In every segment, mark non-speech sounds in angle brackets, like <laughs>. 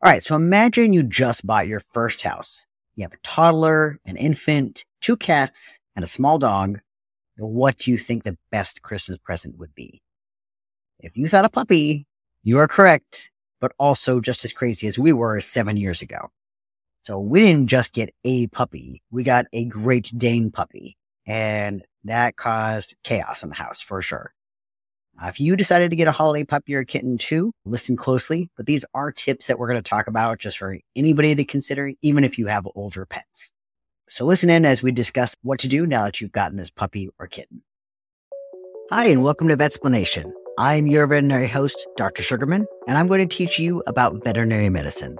All right. So imagine you just bought your first house. You have a toddler, an infant, two cats, and a small dog. What do you think the best Christmas present would be? If you thought a puppy, you are correct, but also just as crazy as we were seven years ago. So we didn't just get a puppy. We got a Great Dane puppy and that caused chaos in the house for sure. Uh, if you decided to get a holiday puppy or kitten too, listen closely. But these are tips that we're going to talk about just for anybody to consider, even if you have older pets. So listen in as we discuss what to do now that you've gotten this puppy or kitten. Hi, and welcome to Vetsplanation. I'm your veterinary host, Dr. Sugerman, and I'm going to teach you about veterinary medicine.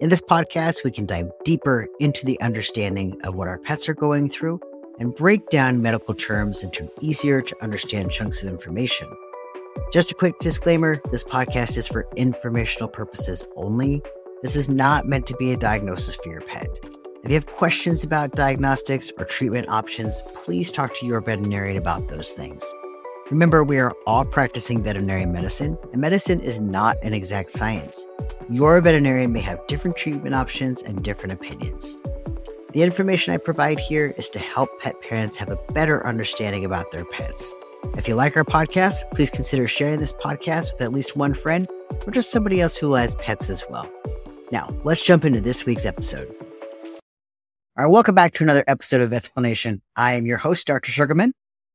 In this podcast, we can dive deeper into the understanding of what our pets are going through and break down medical terms into easier to understand chunks of information. Just a quick disclaimer this podcast is for informational purposes only. This is not meant to be a diagnosis for your pet. If you have questions about diagnostics or treatment options, please talk to your veterinarian about those things. Remember, we are all practicing veterinary medicine, and medicine is not an exact science. Your veterinarian may have different treatment options and different opinions. The information I provide here is to help pet parents have a better understanding about their pets. If you like our podcast, please consider sharing this podcast with at least one friend or just somebody else who has pets as well. Now, let's jump into this week's episode. All right, welcome back to another episode of Vetsplanation. I am your host, Dr. Sugerman.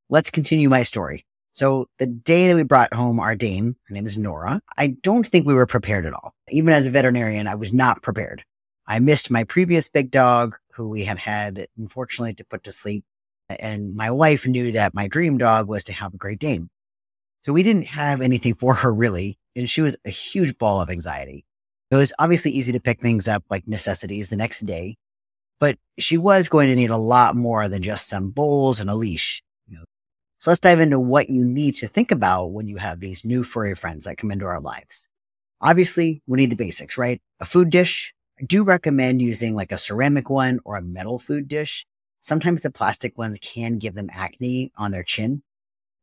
Let's continue my story. So the day that we brought home our Dane, her name is Nora, I don't think we were prepared at all. Even as a veterinarian, I was not prepared. I missed my previous big dog who we had had, unfortunately, to put to sleep. And my wife knew that my dream dog was to have a Great Dane. So we didn't have anything for her really. And she was a huge ball of anxiety. It was obviously easy to pick things up like necessities the next day, but she was going to need a lot more than just some bowls and a leash. So let's dive into what you need to think about when you have these new furry friends that come into our lives. Obviously, we need the basics, right? A food dish, I do recommend using like a ceramic one or a metal food dish. Sometimes the plastic ones can give them acne on their chin.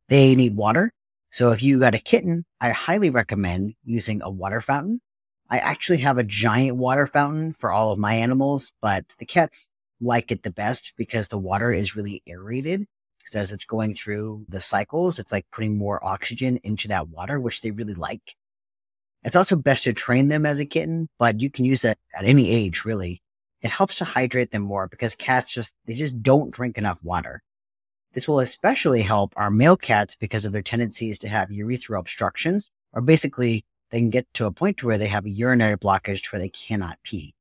They need water. So if you got a kitten, I highly recommend using a water fountain. I actually have a giant water fountain for all of my animals, but the cats like it the best because the water is really aerated. Because as it's going through the cycles, it's like putting more oxygen into that water, which they really like. It's also best to train them as a kitten, but you can use it at any age, really. It helps to hydrate them more because cats just, they just don't drink enough water. This will especially help our male cats because of their tendencies to have urethral obstructions, or basically they can get to a point where they have a urinary blockage to where they cannot pee.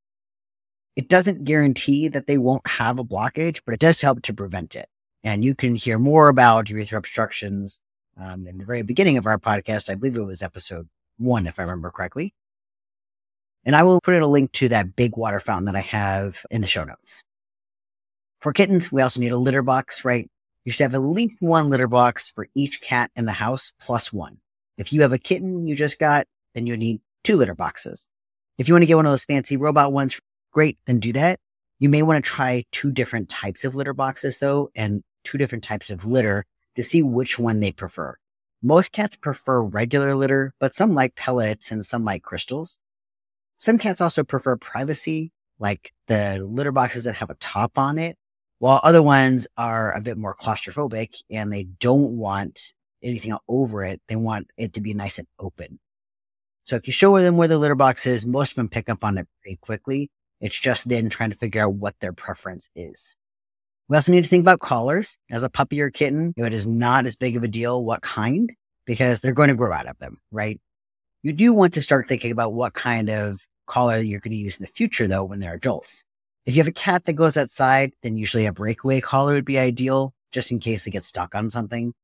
It doesn't guarantee that they won't have a blockage, but it does help to prevent it. And you can hear more about urethral obstructions um, in the very beginning of our podcast. I believe it was episode one, if I remember correctly. And I will put in a link to that big water fountain that I have in the show notes. For kittens, we also need a litter box, right? You should have at least one litter box for each cat in the house plus one. If you have a kitten you just got, then you need two litter boxes. If you want to get one of those fancy robot ones, great, then do that. You may want to try two different types of litter boxes though, and two different types of litter to see which one they prefer. Most cats prefer regular litter, but some like pellets and some like crystals. Some cats also prefer privacy, like the litter boxes that have a top on it, while other ones are a bit more claustrophobic and they don't want anything over it. They want it to be nice and open. So if you show them where the litter box is, most of them pick up on it pretty quickly. It's just then trying to figure out what their preference is. We also need to think about collars. As a puppy or kitten, it is not as big of a deal what kind because they're going to grow out of them, right? You do want to start thinking about what kind of collar you're going to use in the future though when they're adults. If you have a cat that goes outside, then usually a breakaway collar would be ideal just in case they get stuck on something.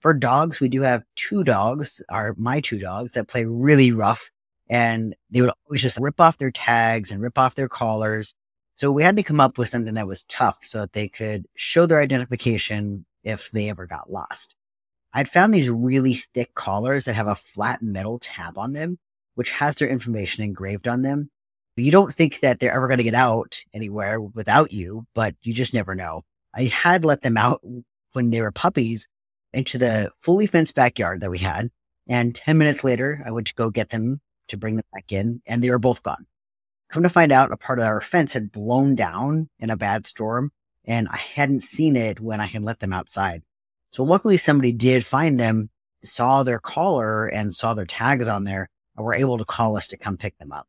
For dogs, we do have two dogs, are my two dogs that play really rough and they would always just rip off their tags and rip off their collars so we had to come up with something that was tough so that they could show their identification if they ever got lost. I'd found these really thick collars that have a flat metal tab on them, which has their information engraved on them. You don't think that they're ever going to get out anywhere without you, but you just never know. I had let them out when they were puppies into the fully fenced backyard that we had. And 10 minutes later, I went to go get them to bring them back in and they were both gone. Come to find out, a part of our fence had blown down in a bad storm, and I hadn't seen it when I had let them outside. So luckily, somebody did find them, saw their collar, and saw their tags on there, were able to call us to come pick them up.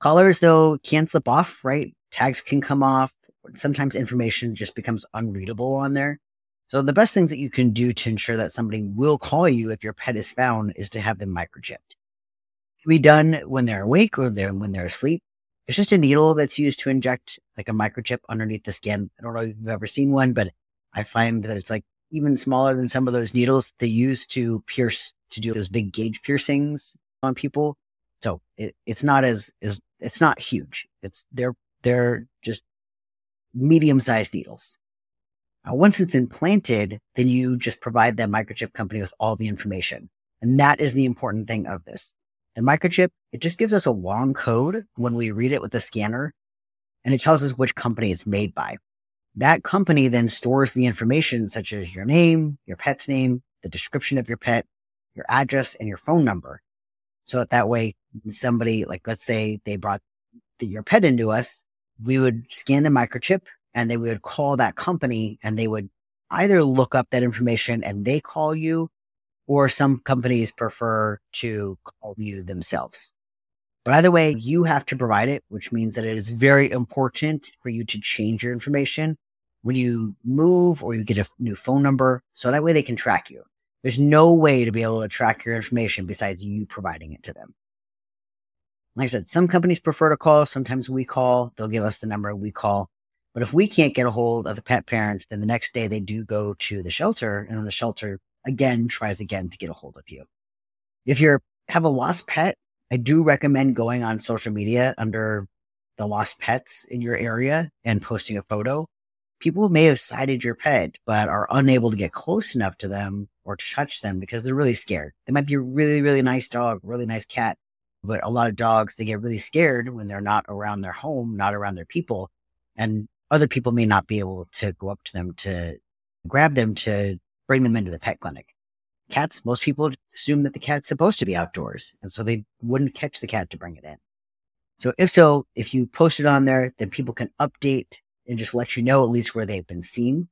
Collars, though, can slip off, right? Tags can come off. Sometimes information just becomes unreadable on there. So the best things that you can do to ensure that somebody will call you if your pet is found is to have them microchipped can be done when they're awake or they're, when they're asleep. It's just a needle that's used to inject like a microchip underneath the skin. I don't know if you've ever seen one, but I find that it's like even smaller than some of those needles they use to pierce, to do those big gauge piercings on people. So it, it's not as, as, it's not huge. It's, they're, they're just medium sized needles. Uh, once it's implanted, then you just provide that microchip company with all the information. And that is the important thing of this. The microchip, it just gives us a long code when we read it with the scanner and it tells us which company it's made by. That company then stores the information such as your name, your pet's name, the description of your pet, your address and your phone number. So that, that way somebody, like let's say they brought the, your pet into us, we would scan the microchip and they would call that company and they would either look up that information and they call you or some companies prefer to call you themselves. But either way, you have to provide it, which means that it is very important for you to change your information when you move or you get a new phone number. So that way they can track you. There's no way to be able to track your information besides you providing it to them. Like I said, some companies prefer to call. Sometimes we call. They'll give us the number we call. But if we can't get a hold of the pet parent, then the next day they do go to the shelter and the shelter again tries again to get a hold of you. If you have a lost pet, I do recommend going on social media under the lost pets in your area and posting a photo. People may have sighted your pet, but are unable to get close enough to them or to touch them because they're really scared. They might be a really, really nice dog, really nice cat, but a lot of dogs, they get really scared when they're not around their home, not around their people. And other people may not be able to go up to them to grab them to bring them into the pet clinic. Cats, most people assume that the cat's supposed to be outdoors. And so they wouldn't catch the cat to bring it in. So if so, if you post it on there, then people can update and just let you know at least where they've been seen.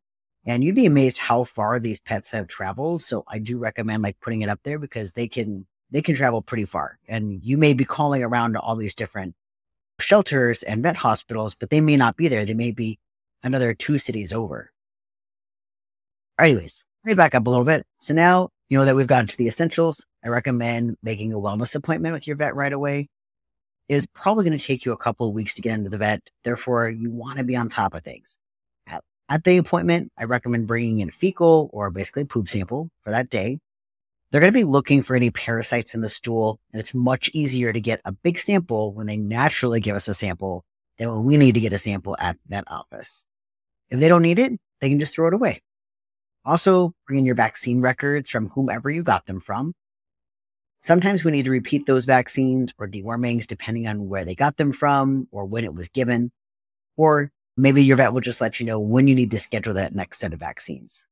And you'd be amazed how far these pets have traveled. So I do recommend like putting it up there because they can, they can travel pretty far. And you may be calling around to all these different shelters and vet hospitals, but they may not be there. They may be another two cities over. Anyways, let me back up a little bit. So now you know that we've gotten to the essentials. I recommend making a wellness appointment with your vet right away. It is probably going to take you a couple of weeks to get into the vet. Therefore, you want to be on top of things. At, at the appointment, I recommend bringing in fecal or basically a poop sample for that day. They're going to be looking for any parasites in the stool, and it's much easier to get a big sample when they naturally give us a sample than when we need to get a sample at that office. If they don't need it, they can just throw it away. Also, bring in your vaccine records from whomever you got them from. Sometimes we need to repeat those vaccines or dewormings depending on where they got them from or when it was given. Or maybe your vet will just let you know when you need to schedule that next set of vaccines.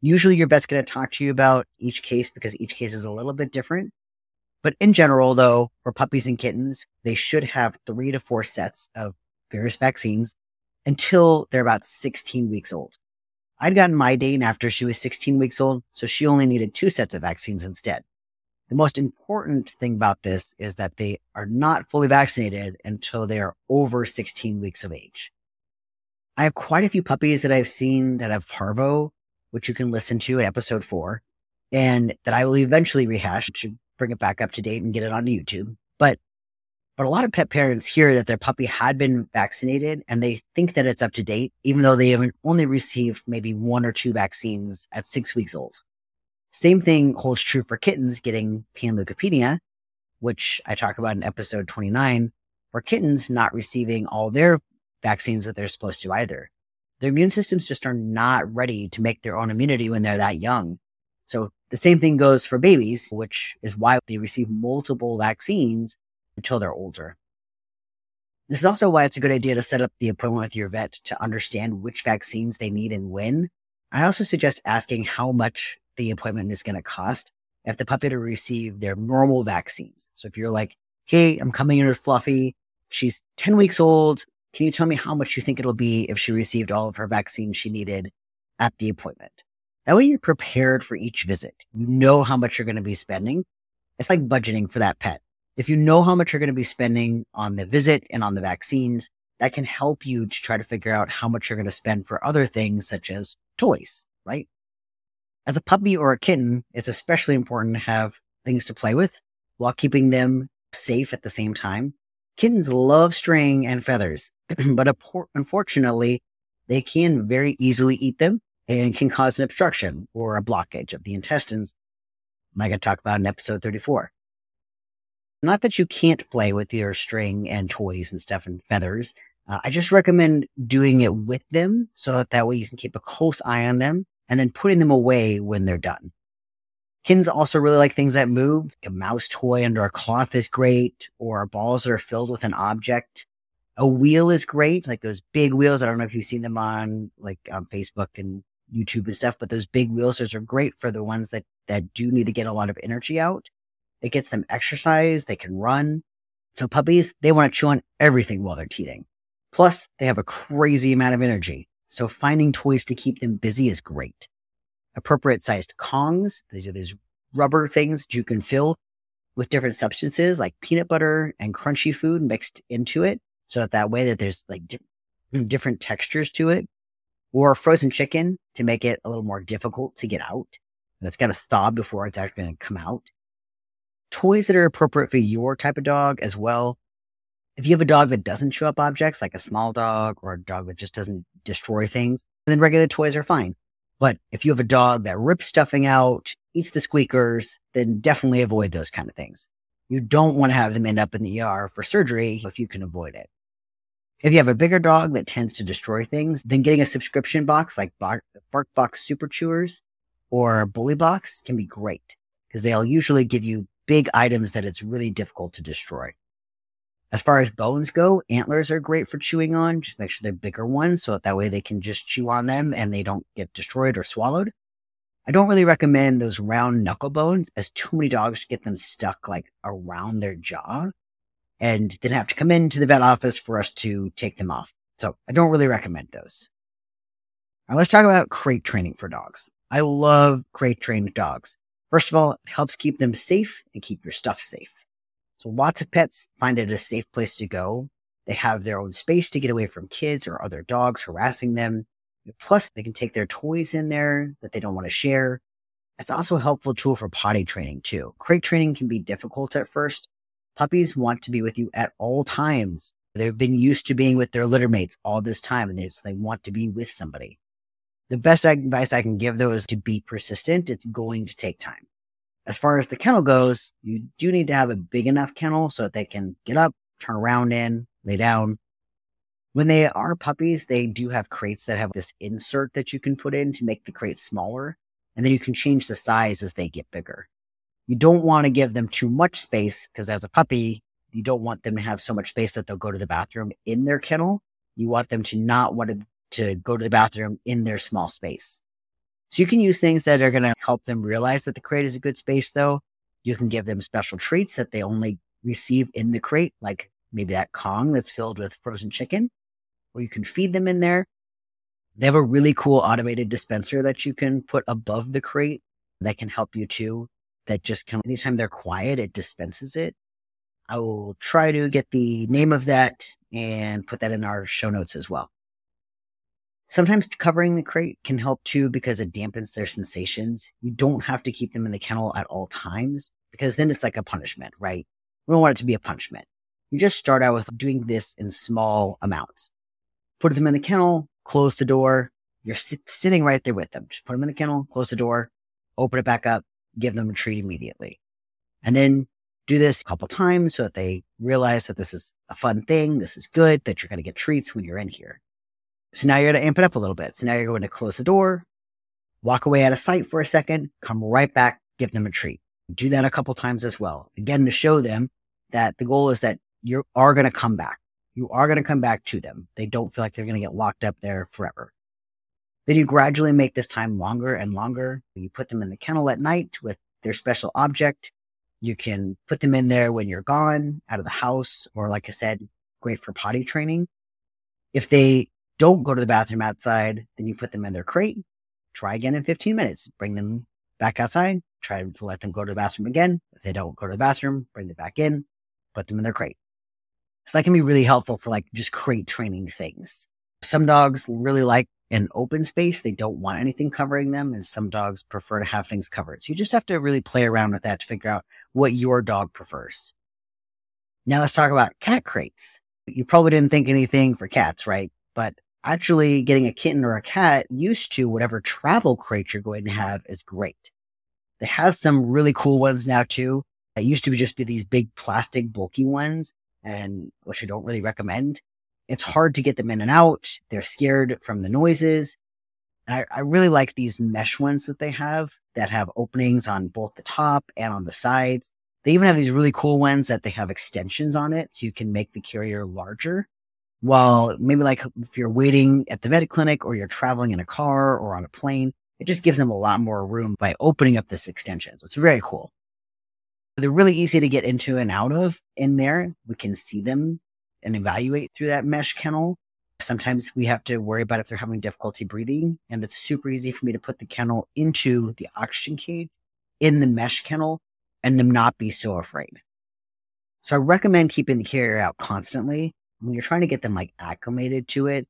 Usually your vet's going to talk to you about each case because each case is a little bit different. But in general, though, for puppies and kittens, they should have three to four sets of various vaccines until they're about 16 weeks old. I'd gotten my Dane after she was 16 weeks old, so she only needed two sets of vaccines instead. The most important thing about this is that they are not fully vaccinated until they are over 16 weeks of age. I have quite a few puppies that I've seen that have parvo, which you can listen to in episode four, and that I will eventually rehash to bring it back up to date and get it on YouTube. But but a lot of pet parents hear that their puppy had been vaccinated and they think that it's up to date, even though they have only received maybe one or two vaccines at six weeks old. Same thing holds true for kittens getting panleukopenia, which I talk about in episode 29, for kittens not receiving all their vaccines that they're supposed to either. Their immune systems just are not ready to make their own immunity when they're that young. So the same thing goes for babies, which is why they receive multiple vaccines until they're older. This is also why it's a good idea to set up the appointment with your vet to understand which vaccines they need and when. I also suggest asking how much the appointment is going to cost if the puppy to receive their normal vaccines. So if you're like, Hey, I'm coming in with Fluffy. she's 10 weeks old. Can you tell me how much you think it'll be if she received all of her vaccines she needed at the appointment? That way you're prepared for each visit. You know how much you're going to be spending. It's like budgeting for that pet. If you know how much you're going to be spending on the visit and on the vaccines, that can help you to try to figure out how much you're going to spend for other things such as toys, right? As a puppy or a kitten, it's especially important to have things to play with while keeping them safe at the same time. Kittens love string and feathers, <clears throat> but unfortunately, they can very easily eat them and can cause an obstruction or a blockage of the intestines, like I talk about in episode 34. Not that you can't play with your string and toys and stuff and feathers. Uh, I just recommend doing it with them so that, that way you can keep a close eye on them and then putting them away when they're done. Kittens also really like things that move. A mouse toy under a cloth is great, or balls that are filled with an object. A wheel is great, like those big wheels. I don't know if you've seen them on like on Facebook and YouTube and stuff, but those big wheels, those are great for the ones that, that do need to get a lot of energy out. It gets them exercise. They can run. So puppies, they want to chew on everything while they're teething. Plus, they have a crazy amount of energy. So finding toys to keep them busy is great. Appropriate sized Kongs. These are these rubber things that you can fill with different substances like peanut butter and crunchy food mixed into it. So that, that way that there's like di- different textures to it or frozen chicken to make it a little more difficult to get out. It's got to thaw before it's actually going to come out. Toys that are appropriate for your type of dog as well. If you have a dog that doesn't chew up objects, like a small dog or a dog that just doesn't destroy things, then regular toys are fine. But if you have a dog that rips stuffing out, eats the squeakers, then definitely avoid those kind of things. You don't want to have them end up in the ER for surgery if you can avoid it. If you have a bigger dog that tends to destroy things, then getting a subscription box like Bark, BarkBox Super Chewers or Bully Box can be great because they'll usually give you big items that it's really difficult to destroy. As far as bones go, antlers are great for chewing on. Just make sure they're bigger ones so that, that way they can just chew on them and they don't get destroyed or swallowed. I don't really recommend those round knuckle bones as too many dogs get them stuck like around their jaw and then have to come into the vet office for us to take them off. So I don't really recommend those. Now let's talk about crate training for dogs. I love crate trained dogs. First of all, it helps keep them safe and keep your stuff safe. So lots of pets find it a safe place to go. They have their own space to get away from kids or other dogs harassing them. Plus, they can take their toys in there that they don't want to share. It's also a helpful tool for potty training too. Crate training can be difficult at first, Puppies want to be with you at all times. They've been used to being with their litter mates all this time and they they want to be with somebody. The best advice I can give though is to be persistent. It's going to take time. As far as the kennel goes, you do need to have a big enough kennel so that they can get up, turn around in, lay down. When they are puppies, they do have crates that have this insert that you can put in to make the crate smaller. And then you can change the size as they get bigger. You don't want to give them too much space because as a puppy, you don't want them to have so much space that they'll go to the bathroom in their kennel. You want them to not want to, to go to the bathroom in their small space. So you can use things that are going to help them realize that the crate is a good space though. You can give them special treats that they only receive in the crate, like maybe that Kong that's filled with frozen chicken, or you can feed them in there. They have a really cool automated dispenser that you can put above the crate that can help you too that just of anytime they're quiet, it dispenses it. I will try to get the name of that and put that in our show notes as well. Sometimes covering the crate can help too because it dampens their sensations. You don't have to keep them in the kennel at all times because then it's like a punishment, right? We don't want it to be a punishment. You just start out with doing this in small amounts. Put them in the kennel, close the door. You're sit- sitting right there with them. Just put them in the kennel, close the door, open it back up, give them a treat immediately. And then do this a couple times so that they realize that this is a fun thing. This is good, that you're going to get treats when you're in here. So now you're going to amp it up a little bit. So now you're going to close the door, walk away out of sight for a second, come right back, give them a treat. Do that a couple times as well. Again, to show them that the goal is that you are going to come back. You are going to come back to them. They don't feel like they're going to get locked up there forever. Then you gradually make this time longer and longer. You put them in the kennel at night with their special object. You can put them in there when you're gone out of the house, or like I said, great for potty training. If they don't go to the bathroom outside, then you put them in their crate. Try again in 15 minutes. Bring them back outside. Try to let them go to the bathroom again. If they don't go to the bathroom, bring them back in, put them in their crate. So that can be really helpful for like just crate training things. Some dogs really like an open space. They don't want anything covering them. And some dogs prefer to have things covered. So you just have to really play around with that to figure out what your dog prefers. Now let's talk about cat crates. You probably didn't think anything for cats, right? But actually getting a kitten or a cat used to whatever travel crate you're going to have is great. They have some really cool ones now too. It used to just be these big plastic bulky ones and which I don't really recommend. It's hard to get them in and out. They're scared from the noises. I, I really like these mesh ones that they have that have openings on both the top and on the sides. They even have these really cool ones that they have extensions on it so you can make the carrier larger. While maybe like if you're waiting at the vet clinic or you're traveling in a car or on a plane, it just gives them a lot more room by opening up this extension. So it's very cool. They're really easy to get into and out of in there. We can see them and evaluate through that mesh kennel. Sometimes we have to worry about if they're having difficulty breathing. And it's super easy for me to put the kennel into the oxygen cage in the mesh kennel and them not be so afraid. So I recommend keeping the carrier out constantly when you're trying to get them like acclimated to it.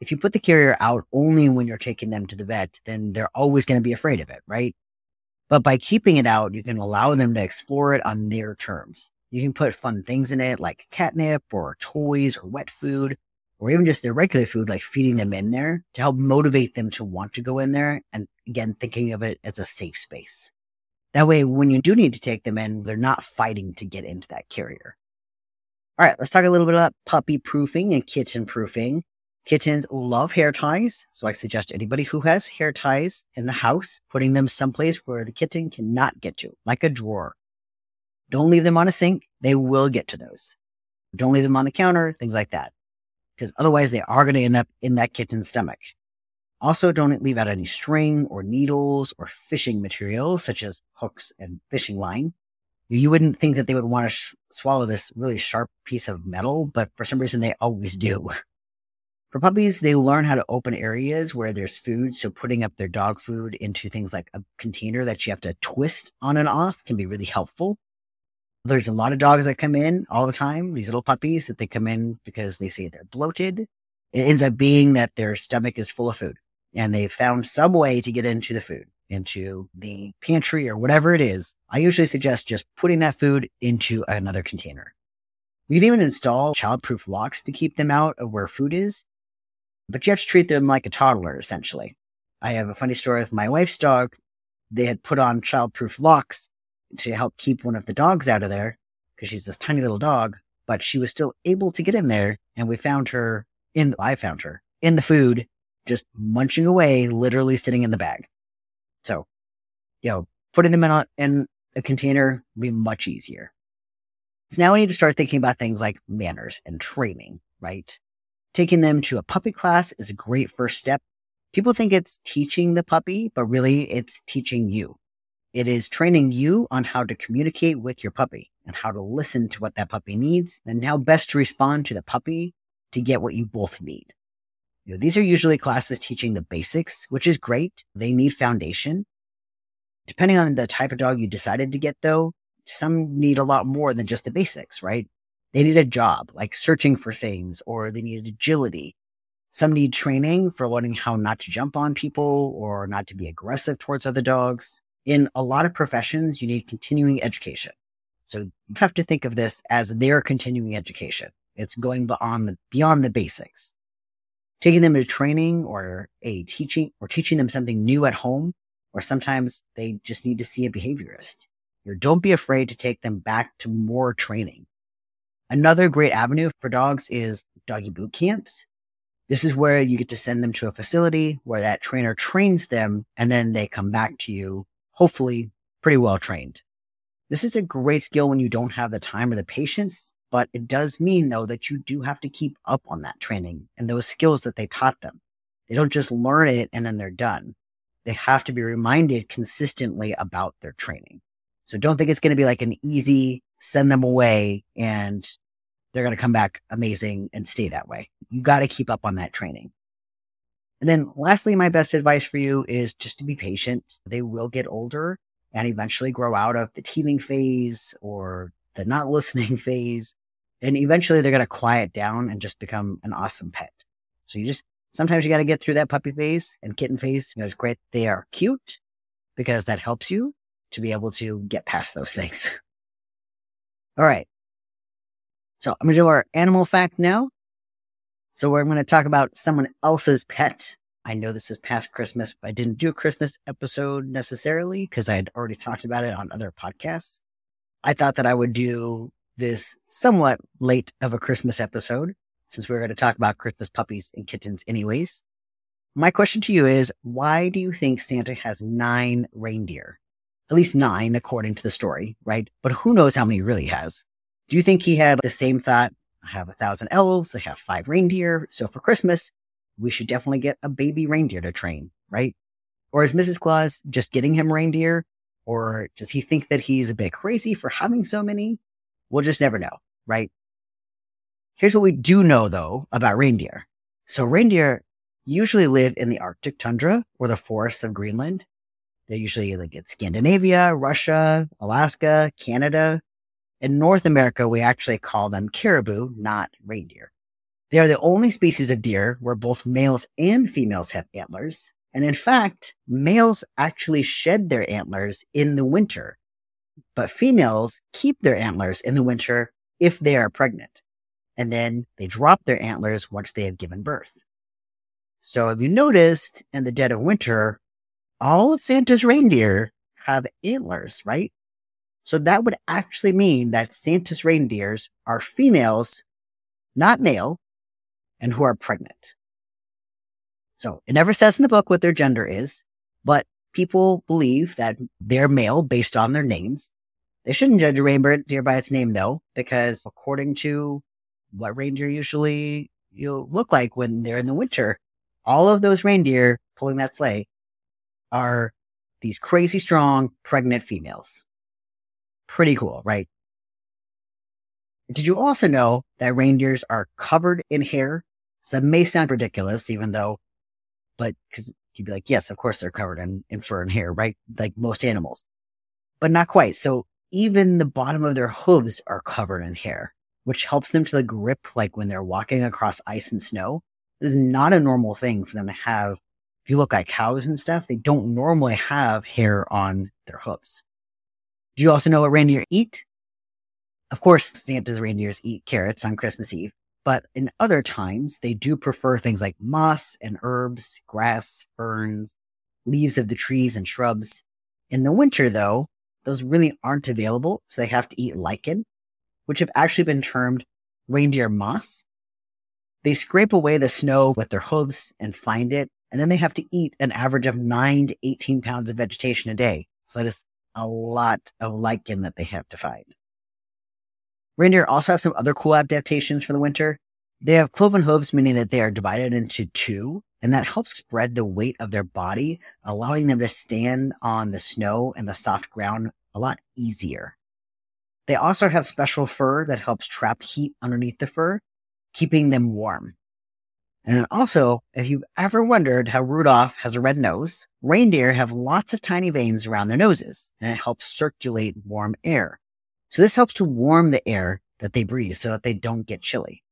If you put the carrier out only when you're taking them to the vet, then they're always going to be afraid of it, right? But by keeping it out, you can allow them to explore it on their terms. You can put fun things in it like catnip or toys or wet food or even just their regular food, like feeding them in there to help motivate them to want to go in there. And again, thinking of it as a safe space. That way, when you do need to take them in, they're not fighting to get into that carrier. All right, let's talk a little bit about puppy proofing and kitten proofing. Kittens love hair ties, so I suggest anybody who has hair ties in the house putting them someplace where the kitten cannot get to, like a drawer don't leave them on a sink. They will get to those. Don't leave them on the counter, things like that. Because otherwise they are going to end up in that kitten's stomach. Also, don't leave out any string or needles or fishing materials such as hooks and fishing line. You wouldn't think that they would want to sh- swallow this really sharp piece of metal, but for some reason they always do. For puppies, they learn how to open areas where there's food. So putting up their dog food into things like a container that you have to twist on and off can be really helpful. There's a lot of dogs that come in all the time, these little puppies that they come in because they say they're bloated. It ends up being that their stomach is full of food and they found some way to get into the food, into the pantry or whatever it is. I usually suggest just putting that food into another container. You can even install childproof locks to keep them out of where food is, but you have to treat them like a toddler, essentially. I have a funny story with my wife's dog. They had put on childproof locks to help keep one of the dogs out of there because she's this tiny little dog, but she was still able to get in there. And we found her in, I found her in the food, just munching away, literally sitting in the bag. So, you know, putting them in a, in a container would be much easier. So now we need to start thinking about things like manners and training, right? Taking them to a puppy class is a great first step. People think it's teaching the puppy, but really it's teaching you. It is training you on how to communicate with your puppy and how to listen to what that puppy needs and how best to respond to the puppy to get what you both need. You know, these are usually classes teaching the basics, which is great. They need foundation. Depending on the type of dog you decided to get though, some need a lot more than just the basics, right? They need a job like searching for things or they need agility. Some need training for learning how not to jump on people or not to be aggressive towards other dogs in a lot of professions, you need continuing education. So you have to think of this as their continuing education. It's going beyond the, beyond the basics. Taking them to training or a teaching or teaching them something new at home, or sometimes they just need to see a behaviorist. You know, don't be afraid to take them back to more training. Another great avenue for dogs is doggy boot camps. This is where you get to send them to a facility where that trainer trains them and then they come back to you hopefully pretty well trained. This is a great skill when you don't have the time or the patience, but it does mean though that you do have to keep up on that training and those skills that they taught them. They don't just learn it and then they're done. They have to be reminded consistently about their training. So don't think it's going to be like an easy send them away and they're going to come back amazing and stay that way. You got to keep up on that training. And then lastly, my best advice for you is just to be patient. They will get older and eventually grow out of the teething phase or the not <laughs> listening phase. And eventually they're going to quiet down and just become an awesome pet. So you just, sometimes you got to get through that puppy phase and kitten phase. You know, it's great. They are cute because that helps you to be able to get past those things. <laughs> All right. So I'm going to do our animal fact now. So we're going to talk about someone else's pet. I know this is past Christmas. But I didn't do a Christmas episode necessarily because I had already talked about it on other podcasts. I thought that I would do this somewhat late of a Christmas episode since we are going to talk about Christmas puppies and kittens anyways. My question to you is, why do you think Santa has nine reindeer? At least nine, according to the story, right? But who knows how many he really has? Do you think he had the same thought? I have a thousand elves. I have five reindeer. So for Christmas, we should definitely get a baby reindeer to train, right? Or is Mrs. Claus just getting him reindeer? Or does he think that he's a bit crazy for having so many? We'll just never know, right? Here's what we do know though about reindeer. So reindeer usually live in the Arctic tundra or the forests of Greenland. They're usually like in Scandinavia, Russia, Alaska, Canada. In North America, we actually call them caribou, not reindeer. They are the only species of deer where both males and females have antlers. And in fact, males actually shed their antlers in the winter, but females keep their antlers in the winter if they are pregnant. And then they drop their antlers once they have given birth. So if you noticed in the dead of winter, all of Santa's reindeer have antlers, right? So that would actually mean that Santa's reindeers are females, not male, and who are pregnant. So it never says in the book what their gender is, but people believe that they're male based on their names. They shouldn't judge a reindeer by its name though, because according to what reindeer usually you look like when they're in the winter, all of those reindeer pulling that sleigh are these crazy strong pregnant females. Pretty cool, right? Did you also know that reindeers are covered in hair? So that may sound ridiculous, even though, but because you'd be like, yes, of course they're covered in, in fur and hair, right? Like most animals, but not quite. So even the bottom of their hooves are covered in hair, which helps them to grip like when they're walking across ice and snow. It is not a normal thing for them to have. If you look at cows and stuff, they don't normally have hair on their hooves. Do you also know what reindeer eat? Of course, Santa's reindeers eat carrots on Christmas Eve, but in other times, they do prefer things like moss and herbs, grass, ferns, leaves of the trees and shrubs. In the winter, though, those really aren't available, so they have to eat lichen, which have actually been termed reindeer moss. They scrape away the snow with their hooves and find it, and then they have to eat an average of 9 to 18 pounds of vegetation a day. So that is a lot of lichen that they have to find. Reindeer also have some other cool adaptations for the winter. They have cloven hooves, meaning that they are divided into two, and that helps spread the weight of their body, allowing them to stand on the snow and the soft ground a lot easier. They also have special fur that helps trap heat underneath the fur, keeping them warm. And also, if you've ever wondered how Rudolph has a red nose, reindeer have lots of tiny veins around their noses, and it helps circulate warm air. So this helps to warm the air that they breathe so that they don't get chilly.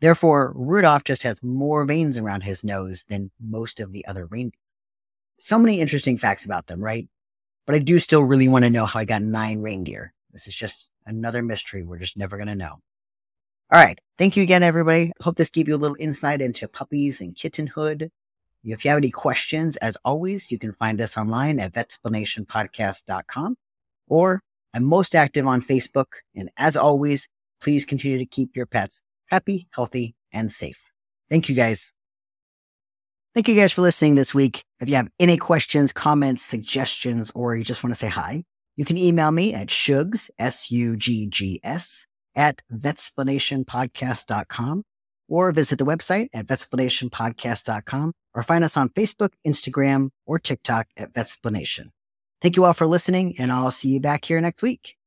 Therefore, Rudolph just has more veins around his nose than most of the other reindeer. So many interesting facts about them, right? But I do still really want to know how I got nine reindeer. This is just another mystery we're just never going to know. All right. Thank you again, everybody. Hope this gave you a little insight into puppies and kittenhood. If you have any questions, as always, you can find us online at vetsplanationpodcast.com or I'm most active on Facebook. And as always, please continue to keep your pets happy, healthy, and safe. Thank you guys. Thank you guys for listening this week. If you have any questions, comments, suggestions, or you just want to say hi, you can email me at shugs, S-U-G-G-S, at vetsplanationpodcast.com or visit the website at vetsplanationpodcast.com or find us on Facebook, Instagram, or TikTok at Vetsplanation. Thank you all for listening and I'll see you back here next week.